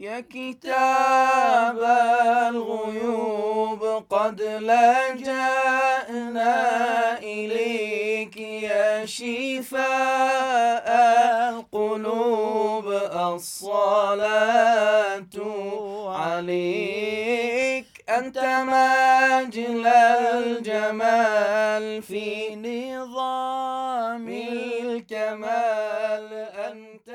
يا كتاب الغيوب قد لجأنا إليك يا شفاء القلوب الصلاة عليك. أنت مجل الجمال في نظام الكمال. أنت